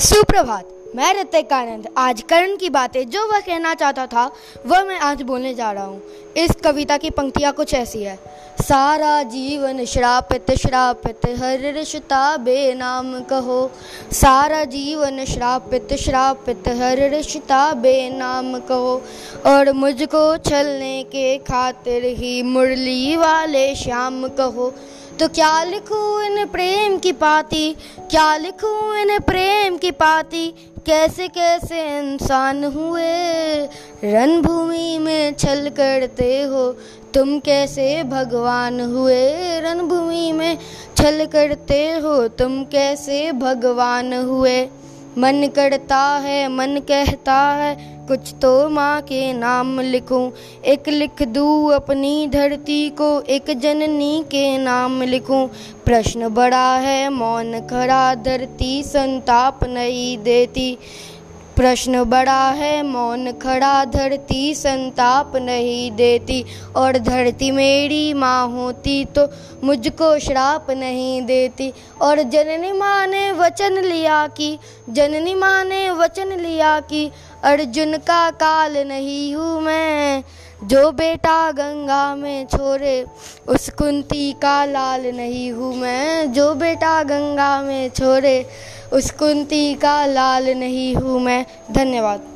सुप्रभात, मैं ऋतिक आनंद आज करण की बातें जो वह कहना चाहता था, वह मैं आज बोलने जा रहा हूँ। इस कविता की पंक्तियाँ कुछ ऐसी है। सारा जीवन श्रापित श्रापित, हर रिश्ता बेनाम कहो। सारा जीवन श्रापित श्रापित, हर रिश्ता बेनाम कहो। और मुझको छलने के खातिर ही मुरली वाले श्याम कहो। तो क्या लिखूं इन प्रेम की पाती? क्या लिखूं इन प्रेम की पाती? कैसे कैसे इंसान हुए? रणभूमि में छल करते हो, तुम कैसे भगवान हुए? रणभूमि में छल करते हो, तुम कैसे भगवान हुए? मन करता है, मन कहता है, कुछ तो माँ के नाम लिखूं। एक लिख दूँ अपनी धरती को, एक जननी के नाम लिखूं। प्रश्न बड़ा है, मौन खड़ा धरती संताप नहीं देती। प्रश्न बड़ा है, मौन खड़ा, धरती संताप नहीं देती। और धरती मेरी माँ होती तो मुझको श्राप नहीं देती। और जननी माँ ने वचन लिया कि, जननी माँ ने वचन लिया कि, अर्जुन का काल नहीं हूँ मैं। जो बेटा गंगा में छोड़े, उस कुंती का लाल नहीं हूँ मैं। जो बेटा गंगा में छोड़े उस कुंती का लाल नहीं हूँ मैं। धन्यवाद।